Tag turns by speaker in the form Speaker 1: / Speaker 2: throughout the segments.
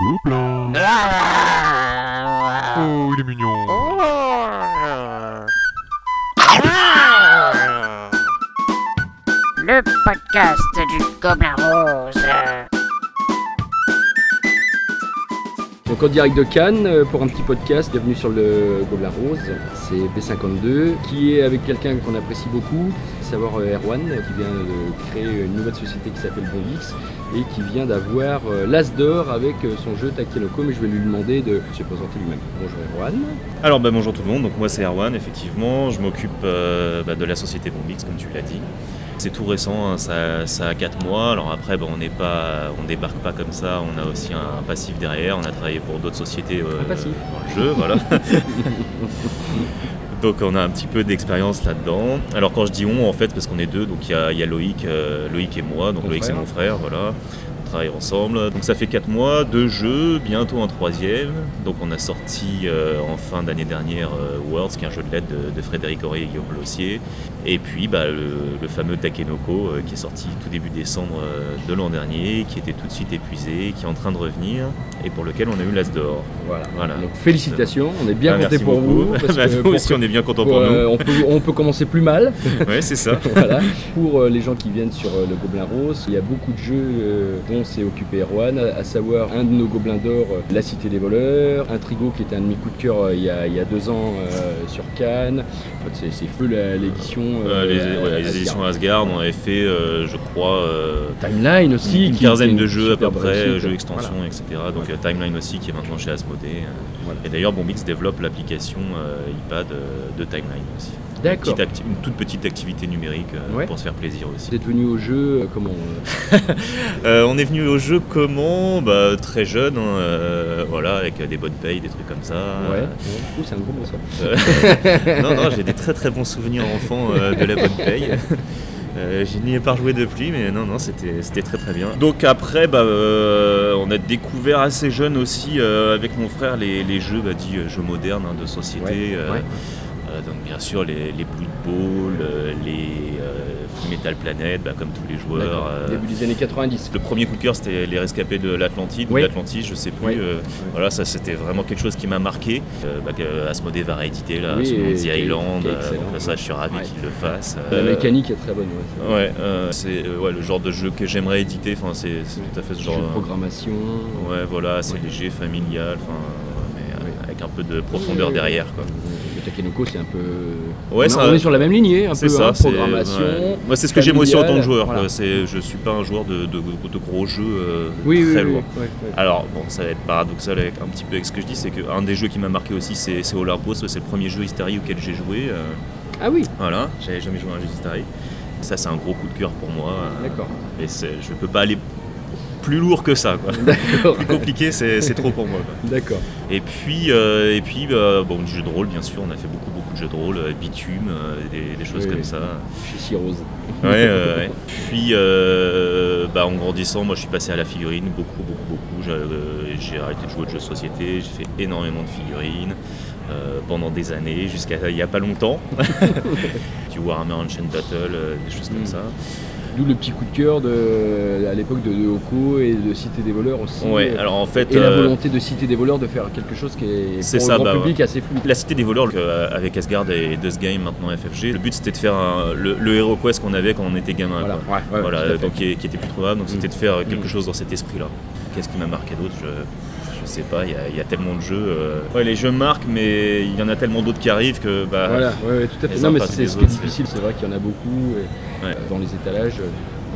Speaker 1: Gobelin. Oh, il est mignon.
Speaker 2: Le podcast du Gobelin Rose.
Speaker 3: Donc en direct de Cannes euh, pour un petit podcast, bienvenue sur le Gobelin Rose, c'est B52 qui est avec quelqu'un qu'on apprécie beaucoup, savoir euh, Erwan qui vient de créer une nouvelle société qui s'appelle Bondix et qui vient d'avoir euh, l'As d'or avec euh, son jeu Takenoko mais je vais lui demander de se présenter lui-même. Bonjour Erwan.
Speaker 4: Alors bah, bonjour tout le monde, donc moi c'est Erwan effectivement, je m'occupe euh, bah, de la société Bombix comme tu l'as dit. C'est tout récent, hein, ça, ça a 4 mois, alors après bah, on n'est pas, on débarque pas comme ça, on a aussi un passif derrière, on a travaillé pour d'autres sociétés euh,
Speaker 3: Un passif.
Speaker 4: dans le jeu, voilà. donc on a un petit peu d'expérience là-dedans. Alors quand je dis on en fait parce qu'on est deux, donc il y a, il y a Loïc, euh, Loïc et moi, donc Loïc c'est mon frère, voilà. Travaille ensemble. Donc ça fait 4 mois, deux jeux, bientôt un troisième. Donc on a sorti euh, en fin d'année dernière euh, Worlds, qui est un jeu de lettres de, de Frédéric Auré et Guillaume Blossier. Et puis bah, le, le fameux Takenoko euh, qui est sorti tout début décembre de l'an dernier, qui était tout de suite épuisé, qui est en train de revenir et pour lequel on a eu l'As d'or.
Speaker 3: Voilà.
Speaker 4: Voilà.
Speaker 3: Donc félicitations, on est bien
Speaker 4: Ah,
Speaker 3: content pour
Speaker 4: beaucoup.
Speaker 3: vous. parce
Speaker 4: Bah,
Speaker 3: que
Speaker 4: nous
Speaker 3: pour
Speaker 4: aussi
Speaker 3: que-
Speaker 4: on est bien contents
Speaker 3: pour,
Speaker 4: pour, nous.
Speaker 3: on, peut, on peut commencer plus mal.
Speaker 4: Ouais, c'est ça.
Speaker 3: voilà. Pour les gens qui viennent sur le Gobelin Rose, il y a beaucoup de jeux dont s'est occupé Erwan, à, savoir un de nos Gobelins d'or, euh, La Cité des Voleurs, Intrigo qui était un de mes coups de cœur euh, il, y a, il y a deux ans euh, sur Cannes. En fait, c'est, feu l'édition.
Speaker 4: Les, ouais, les
Speaker 3: Asgard.
Speaker 4: éditions Asgard, on avait fait, je crois,
Speaker 3: Timeline aussi.
Speaker 4: une
Speaker 3: qui-
Speaker 4: quinzaine de jeux à peu près, jeux extensions,
Speaker 3: Voilà.
Speaker 4: etc. Donc Timeline aussi qui est maintenant chez Asmodée.
Speaker 3: Voilà.
Speaker 4: Et d'ailleurs, Bombix développe l'application iPad de Timeline aussi. Une,
Speaker 3: D'accord.
Speaker 4: petite acti- une toute petite activité numérique euh,
Speaker 3: Ouais.
Speaker 4: pour se faire plaisir aussi.
Speaker 3: Vous êtes venu au jeu, euh, comment euh,
Speaker 4: on est venu au jeu comment? Bah, Très jeune, hein, voilà, avec des bonnes payes, des trucs comme ça.
Speaker 3: Ouais. Ouh, c'est un gros.
Speaker 4: Euh, non, non, j'ai des très très bons souvenirs enfant euh, de la bonne paye. Euh, je n'y ai pas rejoué depuis, mais non, non, c'était c'était très très bien. Donc après, bah, euh, on a découvert assez jeune aussi euh, avec mon frère les, les jeux bah, dits jeux modernes hein, de société.
Speaker 3: Ouais, ouais.
Speaker 4: Euh, donc bien sûr les, les Blood Bowl, euh, les euh, Full Metal Planet, bah, comme tous les joueurs.
Speaker 3: Début des années 90.
Speaker 4: le premier coup de cœur, c'était les rescapés de l'Atlantide, ou
Speaker 3: Oui.
Speaker 4: de l'Atlantide, je sais plus.
Speaker 3: Oui.
Speaker 4: Voilà, ça c'était vraiment quelque chose qui m'a marqué. Bah, Asmodée va rééditer là, The Island. donc ça, je suis ravi
Speaker 3: Ouais.
Speaker 4: qu'il le fasse.
Speaker 3: La mécanique est très bonne. Ouais, c'est.
Speaker 4: Ouais, c'est ouais, le genre de jeu que j'aimerais éditer. Enfin, c'est c'est tout à fait ce genre.
Speaker 3: De programmation.
Speaker 4: Ouais, voilà,
Speaker 3: Ouais.
Speaker 4: léger, familial, enfin, mais avec un peu de profondeur derrière, quoi.
Speaker 3: Takenoko, c'est un peu.
Speaker 4: Ouais,
Speaker 3: on, est sur la même lignée, un peu.
Speaker 4: C'est ça,
Speaker 3: hein, programmation.
Speaker 4: ouais. Moi, c'est ce que j'aime aussi en tant que joueur. quoi. C'est, je suis pas un joueur de, de- de gros jeux euh,
Speaker 3: Oui,
Speaker 4: très
Speaker 3: oui,
Speaker 4: lourds.
Speaker 3: oui.
Speaker 4: Alors, bon, ça va être paradoxal avec, un petit peu avec ce que je dis, c'est qu'un des jeux qui m'a marqué aussi, c'est, c'est Boss, c'est le premier jeu Hysteria auquel j'ai joué. euh,
Speaker 3: Ah oui,
Speaker 4: voilà, j'avais jamais joué à un jeu Hysteria. Ça, c'est un gros coup de cœur pour moi. euh,
Speaker 3: d'accord.
Speaker 4: Et je peux pas aller plus lourd que ça. Quoi. Plus compliqué, c'est, trop pour moi.
Speaker 3: D'accord.
Speaker 4: Et puis, euh, et puis bah, bon, du jeu de rôle, bien sûr, on a fait beaucoup, beaucoup de jeux de rôle, euh, Bitume, euh, des, des choses
Speaker 3: Oui,
Speaker 4: comme
Speaker 3: oui.
Speaker 4: ça.
Speaker 3: Chez Cyrose.
Speaker 4: Ouais. Puis, euh, bah, en grandissant, moi, je suis passé à la figurine, beaucoup, beaucoup, beaucoup. J'ai, euh, arrêté de jouer aux jeux de société, j'ai fait énormément de figurines euh, pendant des années, jusqu'à il n'y a pas longtemps. du Warhammer Ancient Battle, euh, des choses comme
Speaker 3: Mm.
Speaker 4: ça.
Speaker 3: D'où le petit coup de cœur de, à l'époque de, de Oko et de Cité des voleurs aussi.
Speaker 4: Ouais,
Speaker 3: Euh,
Speaker 4: alors en fait,
Speaker 3: et la
Speaker 4: euh,
Speaker 3: volonté de Cité des voleurs de faire quelque chose qui est
Speaker 4: C'est
Speaker 3: pour
Speaker 4: ça,
Speaker 3: le grand
Speaker 4: bah,
Speaker 3: public assez fluide.
Speaker 4: La Cité des voleurs, euh, avec Asgard et Dust Game, maintenant FFG, le but c'était de faire un- le, le Hero Quest qu'on avait quand on était gamin.
Speaker 3: Voilà,
Speaker 4: quoi.
Speaker 3: ouais,
Speaker 4: Voilà, donc qui, qui était plus trouvable, donc
Speaker 3: Mm.
Speaker 4: c'était de faire quelque
Speaker 3: Mm.
Speaker 4: chose dans cet esprit-là. Qu'est-ce qui m'a marqué d'autre? Je, je sais pas, il y, a- il y a tellement de jeux. euh. Ouais, les jeux marquent, mais il y en a tellement d'autres qui arrivent que. Bah,
Speaker 3: Voilà, ouais, ouais, tout à fait.
Speaker 4: les
Speaker 3: Non, mais c'est ce qui est difficile, c'est vrai qu'il y en a beaucoup et, euh, dans les étalages.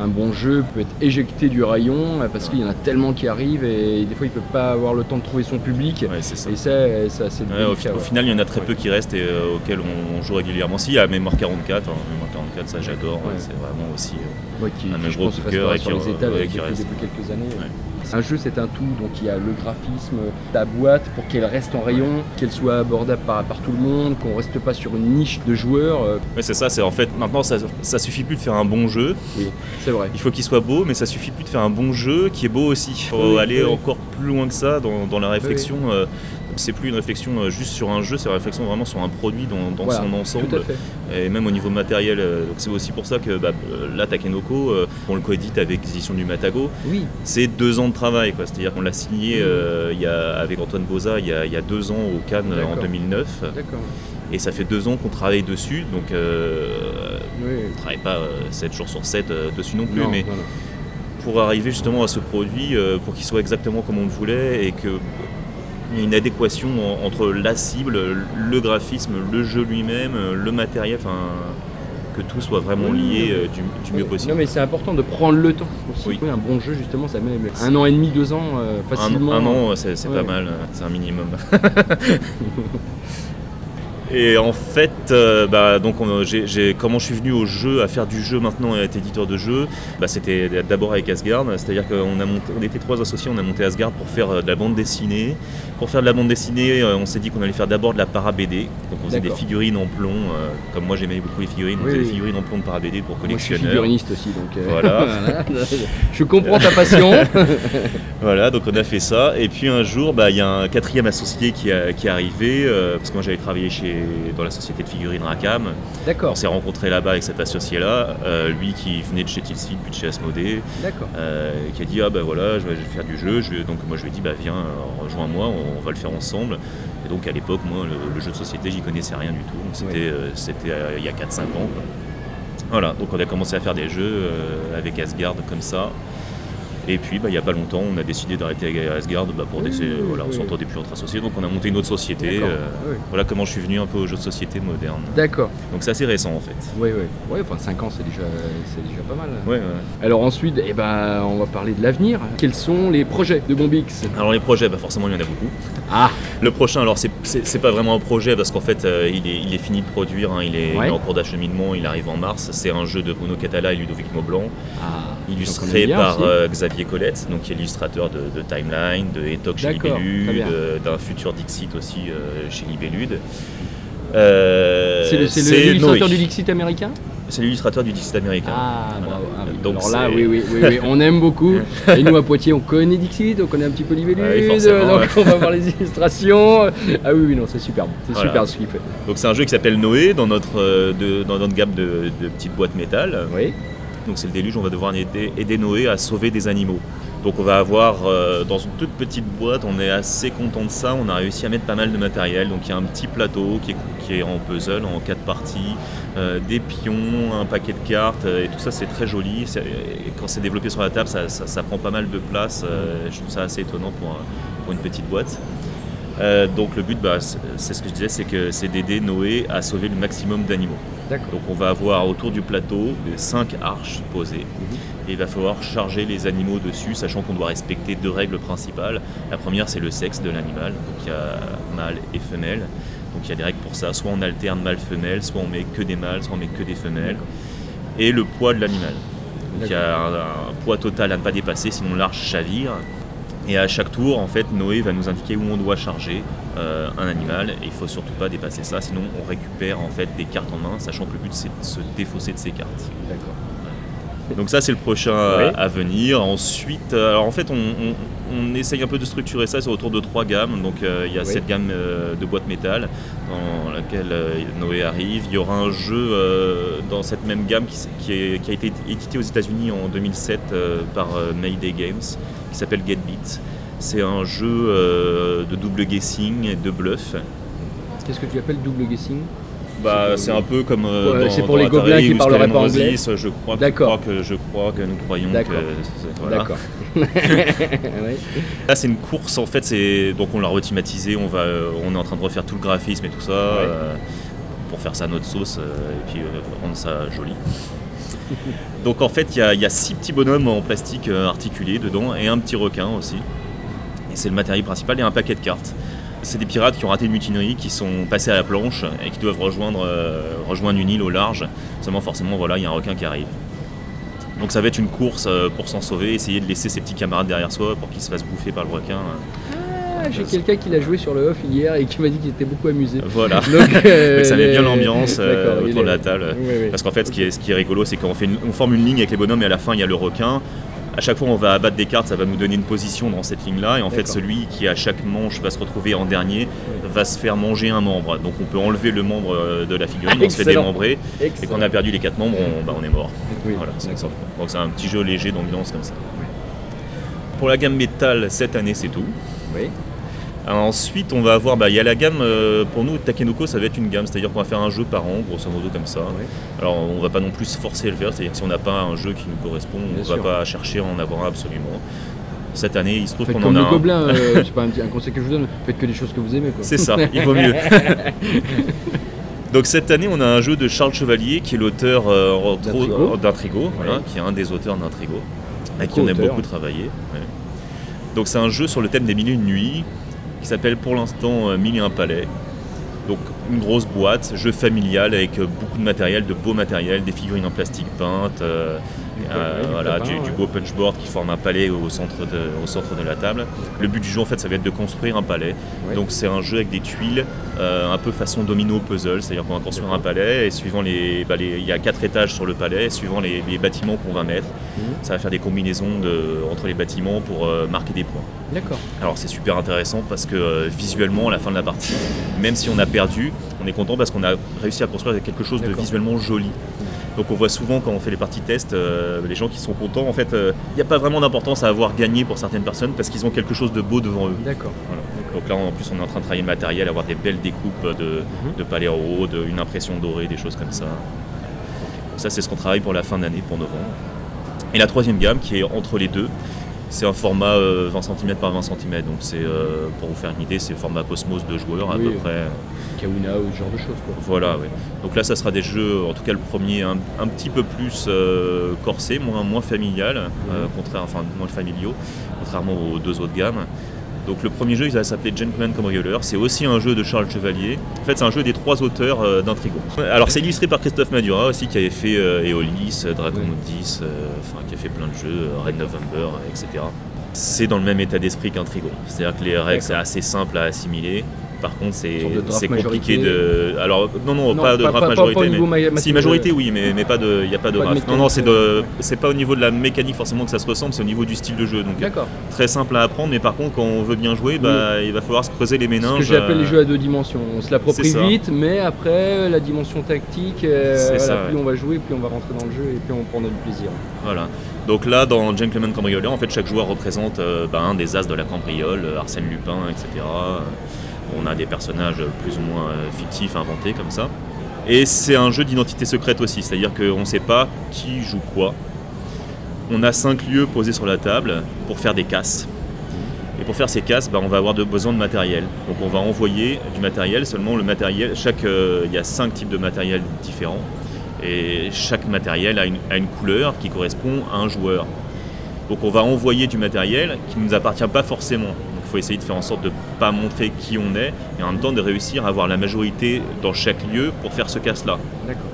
Speaker 3: Un bon jeu peut être éjecté du rayon euh, parce qu'il y en a tellement qui arrivent et des fois il peut pas avoir le temps de trouver son public.
Speaker 4: Ça.
Speaker 3: Et ça, euh, ça c'est
Speaker 4: au,
Speaker 3: délicat,
Speaker 4: au final, il y en a très peu qui restent et euh, auxquels on, on joue régulièrement. Si, il y a Mémoire 44, hein, Mémoire 44, ça j'adore, c'est vraiment aussi. euh,
Speaker 3: qui,
Speaker 4: Un
Speaker 3: qui,
Speaker 4: gros coup de cœur et
Speaker 3: sur
Speaker 4: qui-
Speaker 3: les étals
Speaker 4: ouais,
Speaker 3: depuis,
Speaker 4: qui reste.
Speaker 3: depuis quelques années. Un jeu c'est un tout, donc il y a le graphisme, la boîte pour qu'elle reste en rayon, qu'elle soit abordable par, par tout le monde, qu'on reste pas sur une niche de joueurs. euh,
Speaker 4: Ouais, c'est ça, c'est en fait, maintenant ça, ça suffit plus de faire un bon jeu,
Speaker 3: oui, c'est vrai.
Speaker 4: il faut qu'il soit beau, mais ça suffit plus de faire un bon jeu qui est beau aussi. Il faut
Speaker 3: Oui,
Speaker 4: aller
Speaker 3: oui.
Speaker 4: encore plus loin que ça dans, dans la réflexion. euh, C'est plus une réflexion euh, juste sur un jeu, c'est une réflexion vraiment sur un produit dans, dans
Speaker 3: Voilà,
Speaker 4: son ensemble. Et même au niveau matériel. euh, Donc c'est aussi pour ça que bah, euh, là, Takenoko, on le coédite avec les éditions du Matago.
Speaker 3: Oui,
Speaker 4: C'est deux ans de travail. C'est-à-dire qu'on l'a signé euh, il y a, avec Antoine Boza il y a, il y a deux ans au Cannes en
Speaker 3: D'accord.
Speaker 4: 2009.
Speaker 3: d'accord.
Speaker 4: Et ça fait deux ans qu'on travaille dessus. Donc euh,
Speaker 3: Oui.
Speaker 4: on ne travaille pas 7 jours sur 7 dessus non plus.
Speaker 3: Non,
Speaker 4: mais pour arriver justement à ce produit, pour qu'il soit exactement comme on le voulait et que il y ait une adéquation en- entre la cible, le graphisme, le jeu lui-même, euh, le matériel, enfin que tout soit vraiment lié euh, du, du mieux possible.
Speaker 3: Non mais c'est important de prendre le temps aussi.
Speaker 4: Oui.
Speaker 3: Oui, un bon jeu justement, ça met un an et demi, deux ans euh, facilement.
Speaker 4: un an, c'est
Speaker 3: Ouais.
Speaker 4: pas mal, c'est un minimum. Et en fait, euh, bah, donc on- comment je suis venu au jeu, à faire du jeu maintenant et à être éditeur de jeu, bah, c'était d'abord avec Asgard, c'est-à-dire qu'on a monté, on était trois associés, on a monté Asgard pour faire euh, de la bande dessinée. Pour faire de la bande dessinée, euh, on s'est dit qu'on allait faire d'abord de la para BD, donc on faisait des figurines en plomb, euh, comme moi j'aimais beaucoup les figurines, on
Speaker 3: Oui,
Speaker 4: faisait des figurines en plomb de para BD pour
Speaker 3: Moi, je suis
Speaker 4: collectionneurs.
Speaker 3: figuriniste aussi, donc euh,
Speaker 4: Voilà.
Speaker 3: je comprends ta passion.
Speaker 4: Voilà, donc on a fait ça. Et puis un jour, bah, il y a un quatrième associé qui, a- qui est arrivé, parce que moi j'avais travaillé chez, dans la société de figurines Racam.
Speaker 3: D'accord,
Speaker 4: On s'est rencontré là-bas avec cet associé-là, euh, lui qui venait de chez Tilsit, puis de chez Asmodée,
Speaker 3: d'accord.
Speaker 4: euh, qui a dit Ah bah voilà, je vais, faire du jeu. Je vais- donc moi je lui ai dit Bah viens, euh, rejoins-moi, on, va le faire ensemble. Et donc à l'époque, moi, le, le jeu de société, j'y connaissais rien du tout. Donc, C'était
Speaker 3: Ouais.
Speaker 4: euh, il y a 4-5 ans. quoi. Voilà, donc on a commencé à faire des jeux avec Asgard comme ça. Et puis, bah, il n'y a pas longtemps, on a décidé d'arrêter avec Asgard bah, pour des.
Speaker 3: Oui, oui,
Speaker 4: voilà, on s'entendait plus entre associés, donc on a monté une autre société. Euh,
Speaker 3: oui.
Speaker 4: Voilà comment je suis venu un peu aux jeux de société modernes.
Speaker 3: D'accord.
Speaker 4: Donc c'est assez récent en fait.
Speaker 3: Oui, oui. Oui, enfin 5 ans, c'est déjà, c'est déjà pas mal.
Speaker 4: Ouais, ouais.
Speaker 3: Alors ensuite, eh ben, on va parler de l'avenir. Quels sont les projets de Bombix?
Speaker 4: Alors les projets, bah, forcément il y en a beaucoup.
Speaker 3: Ah,
Speaker 4: Le prochain, alors c'est- c'est c'est pas vraiment un projet parce qu'en fait euh, il, est, il est fini de produire, hein, il, est, il
Speaker 3: Ouais.
Speaker 4: est en cours d'acheminement, il arrive en mars. C'est un jeu de Bruno Catala et Ludovic Maublanc,
Speaker 3: ah.
Speaker 4: illustré par euh, Xavier Colette, donc qui est illustrateur de, de Timeline, de Etoc chez euh, d'un futur Dixit aussi euh, chez Libellude. Euh,
Speaker 3: C'est l'illustrateur du Dixit américain
Speaker 4: C'est l'illustrateur du Dixit américain.
Speaker 3: Ah,
Speaker 4: Voilà.
Speaker 3: bravo. Ah oui.
Speaker 4: Donc
Speaker 3: Alors là, oui, oui, oui, oui, on aime beaucoup. Et nous à Poitiers, on connaît Dixit, on connaît un petit peu Libellude,
Speaker 4: Ah
Speaker 3: donc on va voir les illustrations. Ah oui, oui, non, c'est superbe, c'est
Speaker 4: Voilà.
Speaker 3: super ce qu'il fait.
Speaker 4: Donc c'est un jeu qui s'appelle Noé dans notre, euh, de- dans notre gamme de, de petites boîtes métal.
Speaker 3: Oui,
Speaker 4: Donc c'est le déluge, on va devoir aider, aider Noé à sauver des animaux. Donc on va avoir euh, dans une toute petite boîte, on est assez content de ça, on a réussi à mettre pas mal de matériel. Donc il y a un petit plateau qui est, en puzzle en quatre parties, euh, des pions, un paquet de cartes, euh, et tout ça c'est très joli. Quand c'est développé sur la table, ça, prend pas mal de place. je trouve ça assez étonnant pour une petite boîte. Euh, donc le but, bah, c'est ce que je disais, c'est que c'est d'aider Noé à sauver le maximum d'animaux. Donc on va avoir autour du plateau de 5 arches posées. Et il va falloir charger les animaux dessus, sachant qu'on doit respecter deux règles principales. La première, c'est le sexe de l'animal. Donc il y a mâle et femelle. Donc il y a des règles pour ça. Soit on alterne mâle-femelle, soit on met que des mâles, soit on met que des femelles. Et le poids de l'animal. Donc il y a un, un poids total à ne pas dépasser, sinon l'arche chavire. Et à chaque tour, en fait, Noé va nous indiquer où on doit charger euh, un animal. Et il faut surtout pas dépasser ça, sinon on récupère en fait des cartes en main, sachant que le but c'est de se défausser de ces cartes.
Speaker 3: D'accord.
Speaker 4: Donc ça c'est le prochain euh,
Speaker 3: Oui.
Speaker 4: à venir. Ensuite, euh, alors en fait on, on- on essaye un peu de structurer ça sur autour de trois gammes. Donc euh, il y a
Speaker 3: Oui.
Speaker 4: cette gamme euh, de boîtes métal dans laquelle Noé arrive. Il y aura un jeu dans cette même gamme qui, qui est- qui a été édité aux États-Unis en 2007 euh, par Mayday Games qui s'appelle Get Beat. C'est un jeu euh, de double guessing et de bluff.
Speaker 3: Qu'est-ce que tu appelles double guessing?
Speaker 4: Bah,
Speaker 3: C'est-
Speaker 4: un peu comme euh,
Speaker 3: c'est pour
Speaker 4: dans
Speaker 3: les gobelins qui parleraient pas anglais.
Speaker 4: Je crois, je crois que je crois que nous croyons que
Speaker 3: D'accord.
Speaker 4: c'est- voilà.
Speaker 3: D'accord. Ouais.
Speaker 4: Là, c'est une course en fait. C'est donc on l'a rethématisé. On va, euh, on est en train de refaire tout le graphisme et tout ça euh, pour faire ça à notre sauce euh, et puis rendre ça joli. donc en fait, il y, a- six petits bonhommes en plastique euh, articulés dedans et un petit requin aussi. Et c'est le matériel principal et un paquet de cartes. C'est des pirates qui ont raté une mutinerie, qui sont passés à la planche et qui doivent rejoindre, euh, une île au large. Seulement, forcément, voilà, il y a un requin qui arrive. Donc ça va être une course euh, pour s'en sauver, essayer de laisser ses petits camarades derrière soi pour qu'ils se fassent bouffer par le requin.
Speaker 3: Ah, J'ai quelqu'un qui l'a joué sur le off hier et qui m'a dit qu'il était beaucoup amusé.
Speaker 4: Voilà.
Speaker 3: Donc, euh,
Speaker 4: Donc ça met bien l'ambiance euh, autour de la table.
Speaker 3: Oui, oui.
Speaker 4: Parce qu'en fait, ce qui est, ce qui est rigolo, c'est qu'on fait une- on forme une ligne avec les bonhommes et à la fin, il y a le requin. À chaque fois, on va abattre des cartes, ça va nous donner une position dans cette ligne-là. Et en fait, celui qui, à chaque manche, va se retrouver en dernier, va se faire manger un membre. Donc, on peut enlever le membre euh, de la figurine, on se fait
Speaker 3: Excellent.
Speaker 4: démembrer. Et quand on a perdu les quatre membres, on, bah, on est mort.
Speaker 3: Oui,
Speaker 4: Voilà, c'est. Donc, c'est un petit jeu léger d'ambiance comme ça. Pour la gamme métal, cette année, c'est tout.
Speaker 3: Oui.
Speaker 4: Ensuite, on va avoir, bah, il y a la gamme, euh, pour nous, Takenoko, ça va être une gamme, c'est-à-dire qu'on va faire un jeu par an, grosso modo comme ça. Alors on va pas non plus se forcer à le faire, c'est-à-dire que si on n'a pas un jeu qui nous correspond, on
Speaker 3: Bien
Speaker 4: va pas chercher à en avoir un absolument. Cette année, il se trouve qu'on
Speaker 3: comme
Speaker 4: en a
Speaker 3: le
Speaker 4: un.
Speaker 3: gobelin, euh, c'est pas un, petit- un conseil que je vous donne, faites que des choses que vous aimez.
Speaker 4: C'est ça, il vaut mieux. Donc cette année, on a un jeu de Charles Chevalier, qui est l'auteur euh,
Speaker 3: D'Intrigo.
Speaker 4: voilà, qui est un des auteurs d'Intrigo, avec qui on aime beaucoup travailler. ouais. Donc c'est un jeu sur le thème des mille et une nuits, qui s'appelle pour l'instant euh, Mille et un palais. Donc une grosse boîte, jeu familial avec euh, beaucoup de matériel, de beau matériel, des figurines en plastique peintes, euh, voilà, du, beau punchboard qui forme un palais au centre de, au centre de la table. Le but du jeu en fait ça va être de construire un palais.
Speaker 3: Ouais.
Speaker 4: Donc c'est un jeu avec des tuiles, euh, un peu façon domino puzzle, c'est-à-dire qu'on va construire un palais et suivant les, bah, les- il y a quatre étages sur le palais, et suivant les, les bâtiments qu'on va mettre,
Speaker 3: Mhm.
Speaker 4: ça va faire des combinaisons de- entre les bâtiments pour euh, marquer des points.
Speaker 3: D'accord.
Speaker 4: Alors c'est super intéressant parce que visuellement à la fin de la partie, même si on a perdu, on est content parce qu'on a réussi à construire quelque chose de visuellement joli. Donc on voit souvent quand on fait les parties test, euh, les gens qui sont contents, en fait, euh, il n'y a pas vraiment d'importance à avoir gagné pour certaines personnes parce qu'ils ont quelque chose de beau devant eux.
Speaker 3: D'accord.
Speaker 4: Voilà. Donc là en plus on est en train de travailler le matériel, avoir des belles découpes de,
Speaker 3: Mhm.
Speaker 4: de palais en haut, de- une impression dorée, des choses comme ça. Donc ça c'est ce qu'on travaille pour la fin d'année, pour novembre. Et la troisième gamme qui est entre les deux, c'est un format euh, 20 cm par 20 cm. Donc c'est euh, pour vous faire une idée, c'est format Cosmos de joueurs à
Speaker 3: Oui.
Speaker 4: peu près.
Speaker 3: Kauna ou ce genre de choses. Quoi.
Speaker 4: Voilà, ouais. Donc là, ça sera des jeux, en tout cas le premier, un, un petit peu plus euh, corsé, moins, moins familial, euh, contraire, enfin moins familiaux, contrairement aux deux autres gammes. Donc le premier jeu, il va s'appeler Gentleman Cambrioler. C'est aussi un jeu de Charles Chevalier. En fait, c'est un jeu des trois auteurs euh, d'Intrigo. Alors c'est illustré par Christophe Madura aussi, qui avait fait euh, Eolis, euh, Dragon
Speaker 3: Oui.
Speaker 4: 10, euh, enfin qui a fait plein de jeux, euh, Red November, etc. C'est dans le même état d'esprit qu'Intrigo. C'est-à-dire que les règles, c'est assez simple à assimiler. Par contre, c'est compliqué de. Alors, non, non,
Speaker 3: Non,
Speaker 4: pas de
Speaker 3: pas-
Speaker 4: draft
Speaker 3: pas- pas
Speaker 4: majorité. mais-
Speaker 3: ma-
Speaker 4: Si, majorité, oui, mais, mais pas de, il n'y a pas de
Speaker 3: Pas
Speaker 4: draft. non, non, c'est de, c'est pas au niveau de la mécanique forcément que ça se ressemble, c'est au niveau du style de jeu. Donc,
Speaker 3: D'accord.
Speaker 4: très simple à apprendre, mais par contre, quand on veut bien jouer, bah, il va falloir se creuser les
Speaker 3: Ce
Speaker 4: méninges.
Speaker 3: que j'appelle les
Speaker 4: euh,
Speaker 3: jeux à deux dimensions. On se l'approprie vite, mais après, la dimension tactique, euh, voilà,
Speaker 4: ça,
Speaker 3: plus
Speaker 4: ouais.
Speaker 3: on va jouer, plus on va rentrer dans le jeu et plus on prend notre plaisir.
Speaker 4: Voilà. Donc là, dans Gentleman Cambrioleur, en fait, chaque joueur représente euh, bah, un des as de la cambriole, euh, Arsène Lupin, etc. On a des personnages plus ou moins euh, fictifs, inventés comme ça. Et c'est un jeu d'identité secrète aussi, c'est-à-dire qu'on ne sait pas qui joue quoi. On a cinq lieux posés sur la table pour faire des casses. Et pour faire ces casses, bah, on va avoir besoin de matériel. Donc on va envoyer du matériel, seulement le matériel, chaque, euh, il y a cinq types de matériel différents. Et chaque matériel a une, a une couleur qui correspond à un joueur. Donc on va envoyer du matériel qui ne nous appartient pas forcément. Faut essayer de faire en sorte de ne pas montrer qui on est et en même temps de réussir à avoir la majorité dans chaque lieu pour faire ce casse-là.
Speaker 3: D'accord.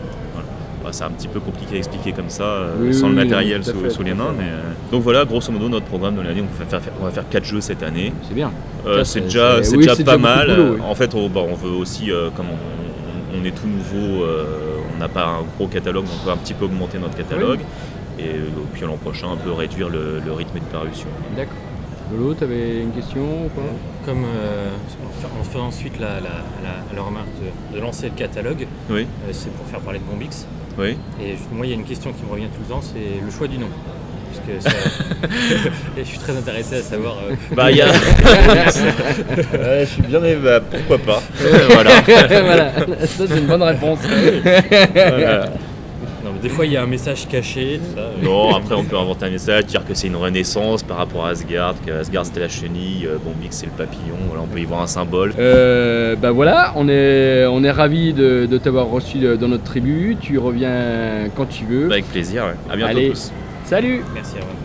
Speaker 4: Bah, c'est un petit peu compliqué à expliquer comme ça, euh,
Speaker 3: Oui,
Speaker 4: sans
Speaker 3: oui,
Speaker 4: le matériel sous, les mains. Mais, euh, Donc voilà, grosso modo, notre programme de l'année, on, va faire- on va faire 4 jeux cette année.
Speaker 3: C'est bien.
Speaker 4: Euh, c'est déjà,
Speaker 3: c'est-
Speaker 4: pas
Speaker 3: déjà
Speaker 4: mal.
Speaker 3: boulot.
Speaker 4: En fait, on, bah, on veut aussi, comme on, on est tout nouveau, on n'a pas un gros catalogue, donc on peut un petit peu augmenter notre catalogue. Et puis l'an prochain, un peu réduire le, le rythme de parution.
Speaker 3: D'accord. Lolo, t'avais une question ou quoi
Speaker 1: Comme euh, on, fait, ensuite la, la, la- la remarque de, de lancer le catalogue,
Speaker 4: Oui,
Speaker 1: euh, c'est pour faire parler de Bombix.
Speaker 4: oui.
Speaker 1: Et moi, il y a une question qui me revient tout le temps, c'est le choix du nom. Parce que ça- et je suis très intéressé à savoir. euh,
Speaker 4: Bah, il y a. Ouais, je suis bien, mais bah, pourquoi pas. voilà.
Speaker 3: Voilà, ça c'est une bonne réponse.
Speaker 4: Voilà.
Speaker 1: Des fois, il y a un message caché. tout ça.
Speaker 4: Non, après on peut inventer un message, dire que c'est une renaissance par rapport à Asgard, que Asgard c'était la chenille, euh, Bombix c'est le papillon, voilà, on peut y voir un symbole.
Speaker 3: Euh, bah voilà, on est, on est ravis de, de t'avoir reçu dans notre tribu. Tu reviens quand tu veux.
Speaker 4: Bah, avec plaisir, ouais. à bientôt
Speaker 3: Allez.
Speaker 4: tous.
Speaker 3: Salut
Speaker 1: Merci à vous.